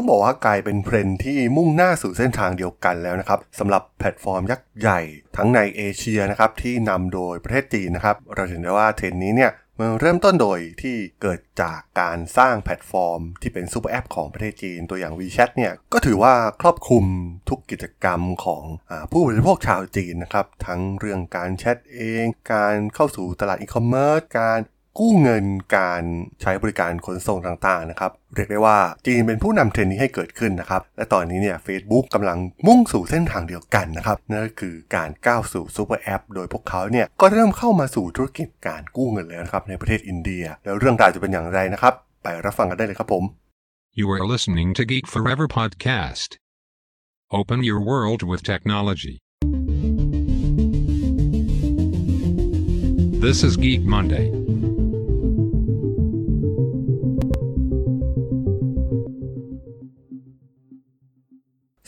ต้องบอกว่ากลายเป็นเทรนที่มุ่งหน้าสู่เส้นทางเดียวกันแล้วนะครับสำหรับแพลตฟอร์มยักษ์ใหญ่ ทั้งในเอเชียนะครับที่นำโดยประเทศจีนนะครับ เราเห็นได้ว่าเทรนนี้เนี่ยมันเริ่มต้นโดยที่เกิดจากการสร้างแพลตฟอร์ม ที่เป็น super app ของประเทศจีนตัวอย่าง WeChat เนี่ยก็ถือว่าครอบคลุมทุกกิจกรรมของอผู้บริโภคชาวจีนนะครับ ทั้งเรื่องการแชทเอง การเข้าสู่ตลาดอีคอมเมิร์ซการ กู้เงินการใช้บริการขนส่งต่างๆนะครับ เรียกได้ว่าจีนเป็นผู้นำเทรนด์นี้ให้เกิดขึ้นนะครับ และตอนนี้เนี่ย Facebook กำลังมุ่งสู่เส้นทางเดียวกันนะครับ นั่นก็คือการก้าวสู่ซูเปอร์แอปโดยพวกเขาเนี่ยก็เริ่มเข้ามาสู่ธุรกิจการกู้เงินแล้วนะครับในประเทศอินเดีย แล้วเรื่องราวจะเป็นอย่างไรนะครับ ไปรับฟังกันได้เลยครับผม You are listening to Geek Forever podcast. Open your world with technology. This is Geek Monday.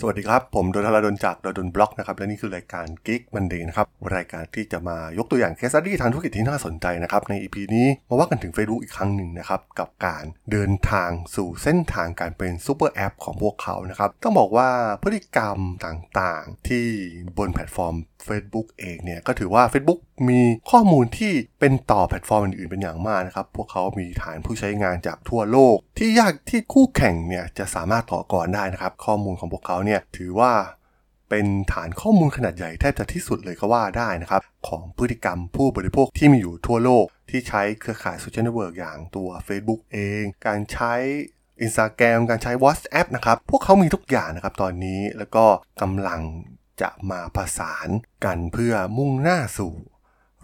สวัสดีครับ ผมดล ธราดล จาก ด.ดล็อกนะครับและนี่คือรายการ Geek Monday นะครับรายการที่จะมายกตัวอย่าง case study ทางธุรกิจที่น่าสนใจนะครับใน EP นี้มาว่ากันถึง Facebook อีกครั้งหนึ่งนะครับกับการเดินทางสู่เส้นทางการเป็น super app ของพวกเขานะครับต้องบอกว่าพฤติกรรมต่างๆ ที่บนแพลตฟอร์ม Facebook เองเนี่ยก็ถือว่า Facebook มีข้อมูลที่เป็นต่อแพลตฟอร์มอื่นๆเป็นอย่างมากนะครับ พวกเขามีฐานผู้ใช้งานจากทั่วโลก ที่ยากที่คู่แข่งเนี่ยจะสามารถต่อก่อนได้นะครับ ข้อมูลของพวกเขาเนี่ยถือว่าเป็นฐานข้อมูลขนาดใหญ่แทบจะที่สุดเลยก็ว่าได้นะครับ ของพฤติกรรมผู้บริโภคที่มีอยู่ทั่วโลก ที่ใช้เครือข่าย social network อย่างตัว Facebook เอง การใช้ Instagram การใช้ WhatsApp นะครับ พวกเขามีทุกอย่างนะครับตอนนี้แล้วก็กำลังจะมาประสานกันเพื่อมุ่งหน้าสู่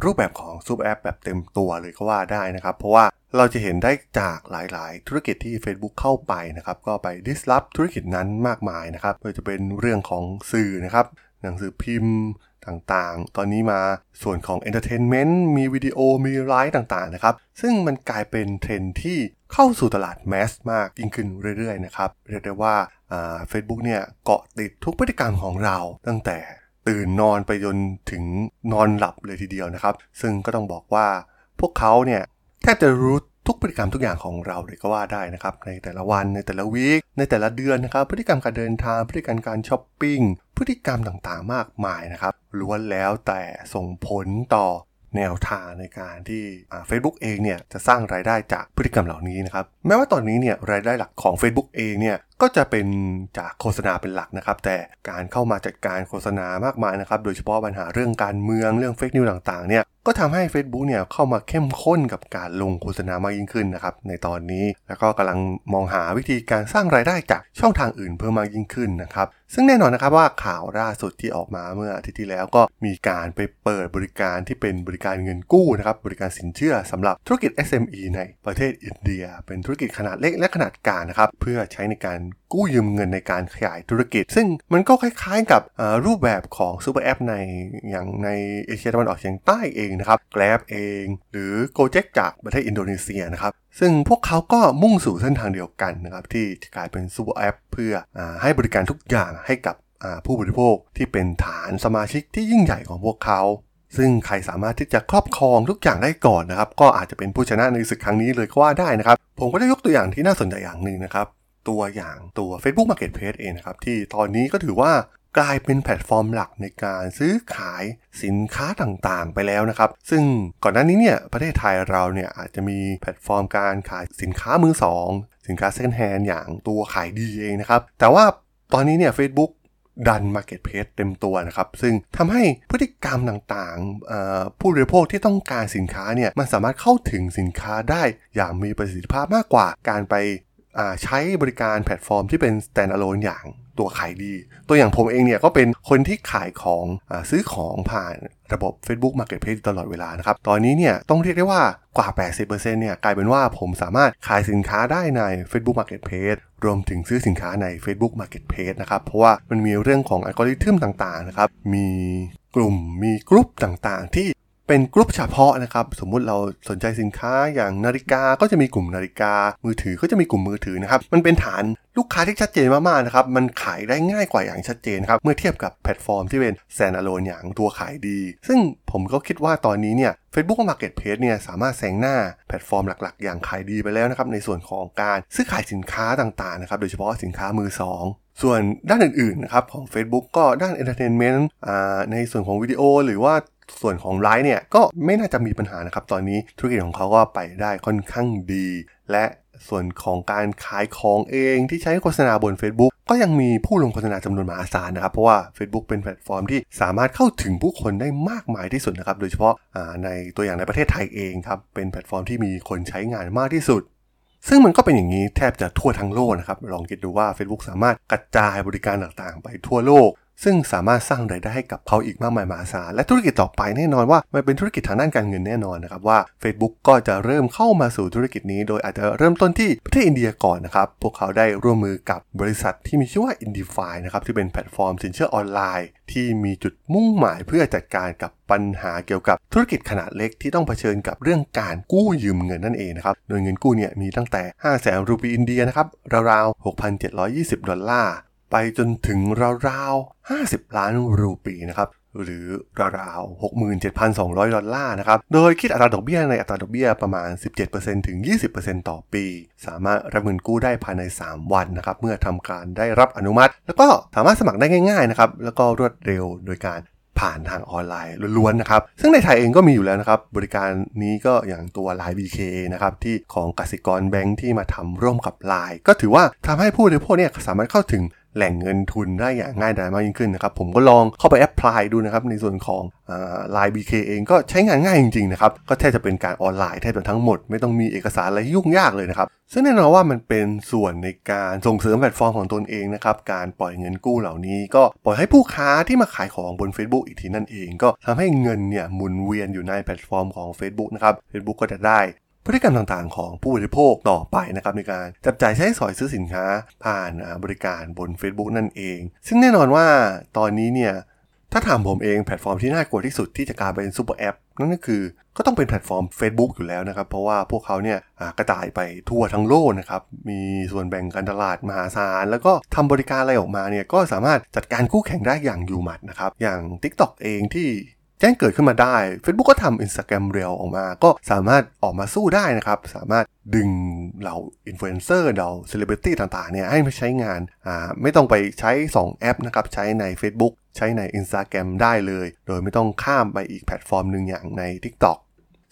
รูปแบบของ super app แบบเต็มตัวเลยก็ว่าได้นะครับ เพราะว่าเราจะเห็นได้จากหลายๆ ธุรกิจที่ Facebook เข้าไปนะครับ ก็ไป disrupt ธุรกิจนั้นมากมายนะครับไม่ว่าจะเป็นเรื่องของสื่อนะครับ หนังสือพิมพ์ต่างๆ ตอนนี้มาส่วนของ Entertainment มีวิดีโอมีไลฟ์ต่างๆ นะครับ ซึ่งมันกลายเป็นเทรนที่เข้าสู่ตลาด mass มากยิ่งขึ้นเรื่อยๆ นะครับ เรียกได้ว่าเฟซบุ๊กเนี่ยเกาะติดทุกพฤติกรรมของเราตั้งแต่ ตื่นนอนไปจนถึงนอนหลับเลยทีเดียวนะครับ ซึ่งก็ต้องบอกว่าพวกเขาเนี่ยแทบจะรู้ทุกพฤติกรรมทุกอย่างของเราเลยก็ว่าได้นะครับ ในแต่ละวันในแต่ละ week ในแต่ละเดือนนะครับ พฤติกรรมการเดินทางพฤติกรรมการช้อปปิ้งพฤติกรรมต่างๆ มากมายนะครับล้วนแล้วแต่ส่งผลต่อ แนวทางในการที่เฟซบุ๊กเองเนี่ยจะสร้างรายได้จากพฤติกรรมเหล่านี้นะครับแม้ว่าตอนนี้เนี่ยรายได้หลักของ Facebook เองเนี่ยก็จะเป็นจากโฆษณาเป็นหลักนะครับ แต่การเข้ามาจัดการโฆษณามากมายนะครับ โดยเฉพาะปัญหาเรื่องการเมืองเรื่อง fake news ต่างๆเนี่ย ก็ทำให้ Facebook เนี่ยเข้ามาเข้มข้นกับการลงโฆษณามากยิ่งขึ้นนะครับในตอนนี้ แล้วก็กำลังมองหาวิธีการสร้างรายได้จากช่องทางอื่นเพิ่มมากยิ่งขึ้นนะครับ ซึ่งแน่นอนนะครับว่าข่าวล่าสุดที่ออกมาเมื่ออาทิตย์ที่แล้วก็มีการไปเปิดบริการที่เป็นบริการเงินกู้นะครับบริการสินเชื่อสำหรับธุรกิจ SME ในประเทศอินเดีย เป็นธุรกิจขนาดเล็กและขนาดกลางนะครับเพื่อใช้ในการกู้ยืมเงินในการขยายธุรกิจ ซึ่งมันก็คล้ายๆ กับรูปแบบของ super app ในอย่างในเอเชียตะวันออกเฉียงใต้เองนะครับ Grab เอง หรือ Gojek จากประเทศอินโดนีเซียนะครับซึ่งพวกเขาก็มุ่งสู่เส้นทางเดียวกันนะครับที่จะกลายเป็น super app เพื่ออให้บริการทุกอย่างให้กับผู้บริโภคที่เป็นฐานสมาชิกที่ยิ่งใหญ่ของพวกเขา ซึ่งใครสามารถที่จะครอบครองทุกอย่างได้ก่อนนะครับ ก็อาจจะเป็นผู้ชนะในศึกครั้งนี้เลยก็ว่าได้นะครับ ผมก็ได้ยกตัวอย่างที่น่าสนใจอย่างหนึ่งนะครับ ตัวอย่างตัว Facebook Marketplace เองนะครับ ที่ตอนนี้ก็ถือว่า กลายเป็นแพลตฟอร์มหลักในการซื้อขายสินค้าต่างๆ ไปแล้วนะครับ ซึ่งก่อนหน้านี้เนี่ยประเทศไทยเราเนี่ยอาจจะมีแพลตฟอร์มการขายสินค้ามือสองสินค้า second hand อย่างตัวขายดีเองนะครับ แต่ว่าตอนนี้เนี่ย Facebook ดัน Marketplace เต็มตัวนะครับ ซึ่งทำให้พฤติกรรมต่างๆ ผู้บริโภคที่ต้องการสินค้าเนี่ย มันสามารถเข้าถึงสินค้าได้อย่างมีประสิทธิภาพมากกว่าการไป ใช้บริการแพลตฟอร์มที่เป็น standalone อย่างตัวขายดี ตัวอย่างผมเองเนี่ยก็เป็นคนที่ขายของอซื้อของผ่านระบบ Facebook Marketplace ตลอดเวลานะครับ ตอนนี้เนี่ยต้องเรียกได้ว่ากว่า 80%เนี่ยกลายเป็นว่าผมสามารถขายสินค้าได้ใน Facebook Marketplace รวมถึงซื้อสินค้าใน Facebook Marketplace นะครับ เพราะว่ามันมีเรื่องของอัลกอริทึมต่างๆนะครับ มีกลุ่มมีกลุ่มต่างๆ ที่ เป็นกลุ่มเฉพาะนะครับ สมมุติเราสนใจสินค้าอย่างนาฬิกาก็จะมีกลุ่มนาฬิกา มือถือก็จะมีกลุ่มมือถือนะครับ มันเป็นฐานลูกค้าที่ชัดเจนมากๆนะครับ มันขายได้ง่ายกว่าอย่างชัดเจนครับ เมื่อเทียบกับแพลตฟอร์มที่เป็นแซน a l o n e อย่างตัวขายดี ซึ่งผมก็คิดว่าตอนนี้เนี่ย Facebook Marketplace เนี่ยสามารถแซงหน้าแพลตฟอร์มหลักๆ อย่างขายดีไปแล้วนะครับ ในส่วนของการซื้อขายสินค้าต่างๆนะครับ โดยเฉพาะสินค้ามือสองส่วนด้านอื่นๆนะครับของ Facebook ก็ด้าน Entertainment ในส่วนของวิดีโอหรือว่า ส่วนของไลฟ์เนี่ยก็ไม่น่าจะมีปัญหานะครับ ตอนนี้ธุรกิจของเขาก็ไปได้ค่อนข้างดี และส่วนของการขายของเองที่ใช้โฆษณาบน Facebook ก็ยังมีผู้ลงโฆษณาจำนวนมหาศาลนะครับ เพราะว่า Facebook เป็นแพลตฟอร์มที่สามารถเข้าถึงผู้คนได้มากมายที่สุดนะครับ โดยเฉพาะในตัวอย่างในประเทศไทยเองครับ เป็นแพลตฟอร์มที่มีคนใช้งานมากที่สุด ซึ่งมันก็เป็นอย่างนี้แทบจะทั่วทั้งโลกนะครับ ลองคิดดูว่า Facebook สามารถกระจายบริการต่างๆ ไปทั่วโลก ซึ่งสามารถสร้างรายได้ให้กับเขาอีกมากมายมหาศาลและธุรกิจต่อไปแน่นอนว่ามันเป็นธุรกิจทางด้านการเงินแน่นอนนะครับว่า Facebook ก็จะเริ่มเข้ามาสู่ธุรกิจนี้ โดยอาจจะเริ่มต้นที่ประเทศอินเดียก่อนนะครับ พวกเขาได้ร่วมมือกับบริษัทที่มีชื่อว่า Indify นะครับที่เป็นแพลตฟอร์มสินเชื่อออนไลน์ ที่มีจุดมุ่งหมายเพื่อจัดการกับปัญหาเกี่ยวกับธุรกิจขนาดเล็กที่ต้องเผชิญกับเรื่องการกู้ยืมเงินนั่นเองนะครับ โดยเงินกู้เนี่ยมีตั้งแต่ 5 0 0แสนรูปีอินเดียนะครับราวๆ 6,720 ดอลลาร์ ไปจนถึงราวๆ 50 ล้านรูปีนะครับหรือราวๆ67,200 ดอลลาร์นะครับ โดยคิดอัตราดอกเบี้ยในอัตราดอกเบี้ยประมาณ 17%ถึง 20%ต่อปี สามารถรับเงินกู้ได้ภายใน 3 วันนะครับ เมื่อทำการได้รับอนุมัติ แล้วก็สามารถสมัครได้ง่ายๆนะครับ แล้วก็รวดเร็วโดยการผ่านทางออนไลน์ล้วนๆนะครับ ซึ่งในไทยเองก็มีอยู่แล้วนะครับ บริการนี้ก็อย่างตัว Line BKA นะครับ ที่ของกสิกรแบงค์ที่มาทำร่วมกับ Line ก็ถือว่าทำให้ผู้บริโภคเนี่ยสามารถเข้าถึง แหล่งเงินทุนได้อย่างง่ายดายมากยิ่งขึ้นนะครับ ผมก็ลองเข้าไป apply ดูนะครับ ในส่วนของ LINE BK เองก็ใช้งานง่ายจริงๆนะครับ ก็แทบจะเป็นการออนไลน์แทบจะทั้งหมด ไม่ต้องมีเอกสารอะไรยุ่งยากเลยนะครับ ซึ่งแน่นอนว่ามันเป็นส่วนในการส่งเสริมแพลตฟอร์มของตนเองนะครับ การปล่อยเงินกู้เหล่านี้ ก็ปล่อยให้ผู้ค้าที่มาขายของบน Facebook อีกทีนั่นเอง ก็ทำให้เงินเนี่ยหมุนเวียนอยู่ในแพลตฟอร์มของ Facebook นะครับ Facebook ก็จะได้ พฤติกรรมต่างๆ ของผู้บริโภคต่อไปนะครับในการจับจ่ายใช้สอยซื้อสินค้า ผ่านบริการบน Facebook นั่นเอง ซึ่งแน่นอนว่าตอนนี้เนี่ยถ้าถามผมเองแพลตฟอร์มที่น่ากลัวที่สุดที่จะกลายเป็นซูเปอร์แอปนั่นก็คือก็ต้องเป็นแพลตฟอร์ม Facebook อยู่แล้วนะครับ เพราะว่าพวกเขาเนี่ยกระจายไปทั่วทั้งโลกนะครับ มีส่วนแบ่งการตลาดมหาศาล แล้วก็ทำบริการอะไรออกมาเนี่ยก็สามารถจัดการคู่แข่งได้อย่างอยู่หมัดนะครับ อย่าง TikTok เองที่ แจ้งเกิดขึ้นมาได้ Facebook ก็ทำ Instagram เรียวออกมา ก็สามารถออกมาสู้ได้นะครับ สามารถดึงเหล่าอินฟลูเอนเซอร์เหล่าเซเลบริตี้ต่างๆเนี่ยให้มาใช้งานอ่าไม่ต้องไปใช้ 2 แอปนะครับ ใช้ใน Facebook ใช้ใน Instagram ได้เลย โดยไม่ต้องข้ามไปอีกแพลตฟอร์มหนึ่งอย่างใน TikTok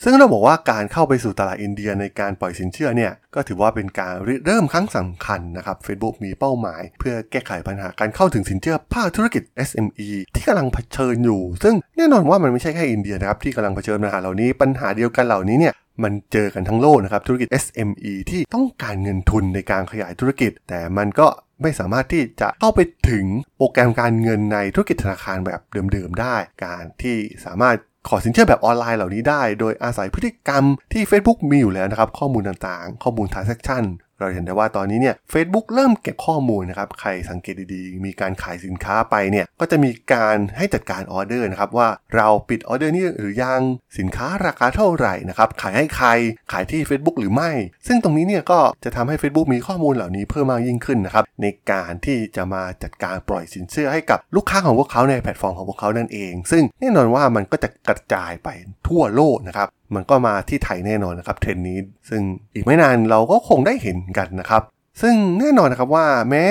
ซึ่งเราบอกว่าการเข้าไปสู่ตลาดอินเดียในการปล่อยสินเชื่อเนี่ยก็ถือว่าเป็นการเริ่มครั้งสำคัญนะครับ Facebook มีเป้าหมาย เพื่อแก้ไขปัญหาการเข้าถึงสินเชื่อภาคธุรกิจ SME ที่กำลังเผชิญอยู่ ซึ่งแน่นอนว่ามันไม่ใช่แค่อินเดียนะครับที่กำลังเผชิญปัญหาเหล่านี้ปัญหาเดียวกันเหล่านี้เนี่ยมันเจอกันทั้งโลกนะครับธุรกิจ SME ที่ต้องการเงินทุนในการขยายธุรกิจ แต่มันก็ไม่สามารถที่จะเข้าไปถึงโปรแกรมการเงินในธุรกิจธนาคารแบบเดิมๆได้ การที่สามารถ ขอสินเชื่อแบบออนไลน์เหล่านี้ได้ โดยอาศัยพฤติกรรมที่ Facebook มีอยู่แล้วนะครับ ข้อมูลต่างๆ ข้อมูล transaction เราเห็นได้ว่าตอนนี้เนี่ย Facebook เริ่มเก็บข้อมูลนะครับ ใครสังเกตดีๆ มีการขายสินค้าไปเนี่ยก็จะมีการให้จัดการออเดอร์นะครับว่าเราปิดออเดอร์นี้หรือยังสินค้าราคาเท่าไหร่นะครับขายให้ใครขายที่ Facebook หรือไม่ ซึ่งตรงนี้เนี่ยก็จะทำให้ Facebook มีข้อมูลเหล่านี้เพิ่มมากยิ่งขึ้นนะครับในการที่จะมาจัดการปล่อยสินเชื่อให้กับลูกค้าของพวกเขาในแพลตฟอร์มของพวกเขานั่นเอง ซึ่งแน่นอนว่ามันก็จะกระจายไปทั่วโลกนะครับมันก็มาที่ไทยแน่นอนนะครับเทรนด์นี้ ซึ่งอีกไม่นานเราก็คงได้เห็นกันนะครับ ซึ่งแน่นอนนะครับว่าแม้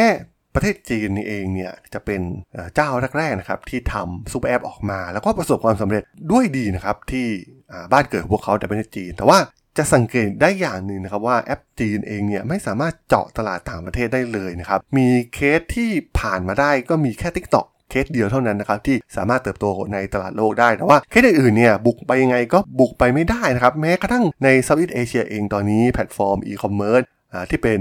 ประเทศจีนนี่เองเนี่ยจะเป็นเจ้าแรกๆนะครับที่ทำซูเปอร์แอปออกมา แล้วก็ประสบความสำเร็จด้วยดีนะครับที่บ้านเกิดพวกเขาแต่ประเทศจีน แต่ว่าจะสังเกตได้อย่างหนึ่งนะครับว่าแอปจีนเองเนี่ยไม่สามารถเจาะตลาดต่างประเทศได้เลยนะครับ มีเคสที่ผ่านมาได้ก็มีแค่ TikTok เคสเดียวเท่านั้นนะครับที่สามารถเติบโตในตลาดโลกได้แต่ว่าเคสอื่นๆเนี่ยบุกไปยังไงก็บุกไปไม่ได้นะครับแม้กระทั่งใน Southeast Asia เองตอนนี้แพลตฟอร์มอีคอมเมิร์ซที่เป็น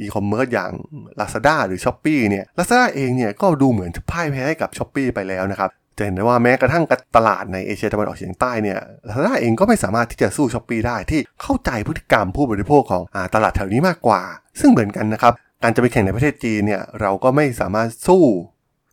อีคอมเมิร์ซอย่าง Lazada หรือ s h อ p e e เนี่ย Lazada เองเนี่ยก็ดูเหมือนจะพ่ายแพ้ให้กับ s h อ p e e ไปแล้วนะครับจะเห็นได้ว่าแม้กระทั่งตลาดในเอเชียตะวันออกเฉียงใต้เนี่ย Lazada เองก็ไม่สามารถที่จะสู้ s h อ p e e ได้ที่เข้าใจพฤติกรรมผู้บริโภคของอตลาดแถวนี้มากกว่า ซึ่งเหมือนกันนะครับ การจะไปแข่งในประเทศจีนเนี่ยเราก็ไม่สามารถสู้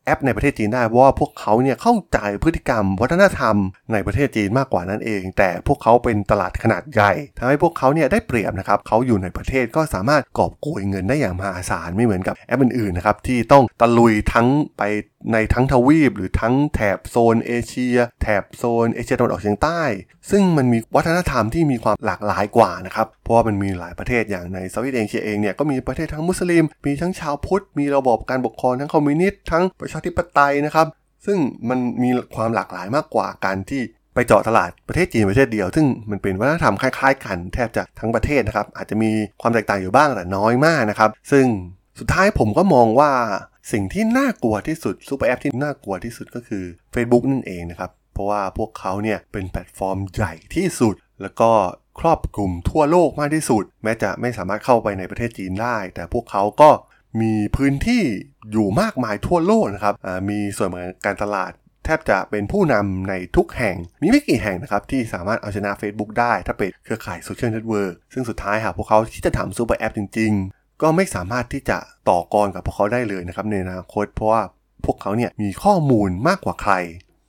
แอปในประเทศจีนได้เพราะว่าพวกเขาเนี่ยเข้าใจพฤติกรรม วัฒนธรรมในประเทศจีนมากกว่านั้นเอง แต่พวกเขาเป็นตลาดขนาดใหญ่ทำให้พวกเขาเนี่ยได้เปรียบนะครับเขาอยู่ในประเทศก็สามารถกอบโกยเงินได้อย่างมหาศาลไม่เหมือนกับแอปอื่นๆนะครับที่ต้องตะลุยทั้งไปในทั้งทวีป หรือทั้งแถบโซนเอเชีย แถบโซนเอเชียตะวันออกเฉียงใต้ ซึ่งมันมีวัฒนธรรมที่มีความหลากหลายกว่านะครับเพราะว่ามันมีหลายประเทศอย่างใน Southeast Asia เองเนี่ยก็มีประเทศทั้งมุสลิม มีทั้งชาวพุทธมีระบบการปกครองทั้งคอมมิวนิสต์ทั้งประชาธิปไตยนะครับ ซึ่งมันมีความหลากหลายมากกว่าการที่ไปเจาะตลาดประเทศจีนประเทศเดียว ซึ่งมันเป็นวัฒนธรรมคล้ายๆ กันแทบจะทั้งประเทศนะครับ อาจจะมีความแตกต่างอยู่บ้างแต่น้อยมากนะครับ ซึ่งสุดท้ายผมก็มองว่าสิ่งที่น่ากลัวที่สุดซูเปอร์แอปที่น่ากลัวที่สุดก็คือ Facebook นั่นเองนะครับ เพราะว่าพวกเขาเนี่ยเป็นแพลตฟอร์มใหญ่ที่สุด แล้วก็ครอบคลุมทั่วโลกมากที่สุด แม้จะไม่สามารถเข้าไปในประเทศจีนได้ แต่พวกเขาก็ มีพื้นที่อยู่มากมายทั่วโลกนะครับมีส่วนของการตลาดแทบจะเป็นผู้นำในทุกแห่ง มีไม่กี่แห่งนะครับ ที่สามารถเอาชนะ Facebook ได้ ถ้าเป็นเครือข่ายโซเชียลเน็ตเวิร์กซึ่งสุดท้ายหากพวกเขาที่จะทำซูเปอร์แอปจริง ๆ ก็ไม่สามารถที่จะต่อกรกับพวกเขาได้เลยนะครับในอนาคตเพราะว่าพวกเขาเนี่ยมีข้อมูลมากกว่าใคร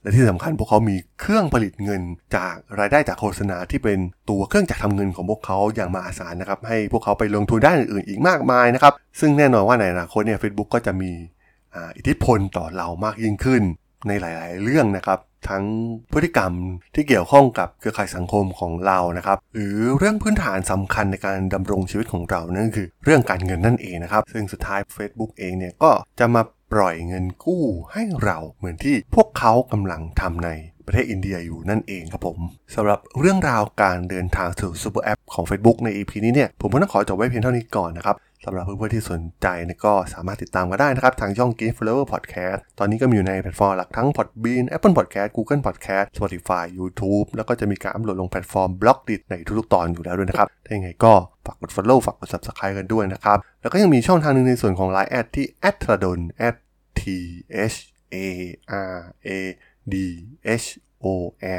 และที่สำคัญพวกเขามีเครื่องผลิตเงินจากรายได้จากโฆษณาที่เป็นตัวเครื่องจักรทำเงินของพวกเขาอย่างมหาศาลนะครับ ให้พวกเขาไปลงทุนด้านอื่นอีกมากมายนะครับ ซึ่งแน่นอนว่าในอนาคตเนี่ยเฟซบุ๊กก็จะมีอิทธิพลต่อเรามากยิ่งขึ้นในหลาย ๆ เรื่องนะครับ ทั้งพฤติกรรมที่เกี่ยวข้องกับเครือข่ายสังคมของเรานะครับ หรือเรื่องพื้นฐานสำคัญในการดำรงชีวิตของเรานั่นคือเรื่องการเงินนั่นเองนะครับ ซึ่งสุดท้าย Facebook เองเนี่ยก็จะมา ปล่อยเงินกู้ให้เราเหมือนที่พวกเขากำลังทำในประเทศอินเดียอยู่นั่นเองครับผมสำหรับเรื่องราวการเดินทางสู่ซูเปอร์แอปของ Facebook ใน EP นี้เนี่ยผมก็ต้องขอจบไว้เพียงเท่านี้ก่อนนะครับ สำหรับเพื่อนๆที่สนใจก็สามารถติดตามกันได้นะครับ ทางช่อง Geek Forever Podcast ตอนนี้ก็มีอยู่ในแพลตฟอร์มหลักทั้ง Podbean Apple Podcast Google Podcast Spotify YouTube แล้วก็จะมีการอัปโหลดลงแพลตฟอร์ม Blockdit ในทุกๆตอนอยู่แล้วด้วยนะครับ ถ้าอย่างไรก็ฝากกด follow ฝากกด subscribe กันด้วยนะครับ แล้วก็ยังมีช่องทางหนึ่งในส่วนของ Line แอดที่ a t r a d o n T H A R A D H O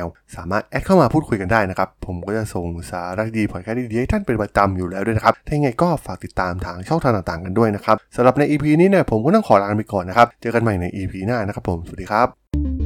L สามารถแอดเข้ามาพูดคุยกันได้นะครับ ผมก็จะส่งสาระดีพอดแคสต์ดีๆให้ท่านเป็นประจำอยู่แล้วด้วยนะครับ ถ้าอย่างไรก็ฝากติดตามทางช่องทางต่างๆกันด้วยนะครับสำหรับใน EP นี้เนี่ยผมก็ต้องขอลาไปก่อนนะครับ เจอกันใหม่ใน EP หน้านะครับผม สวัสดีครับ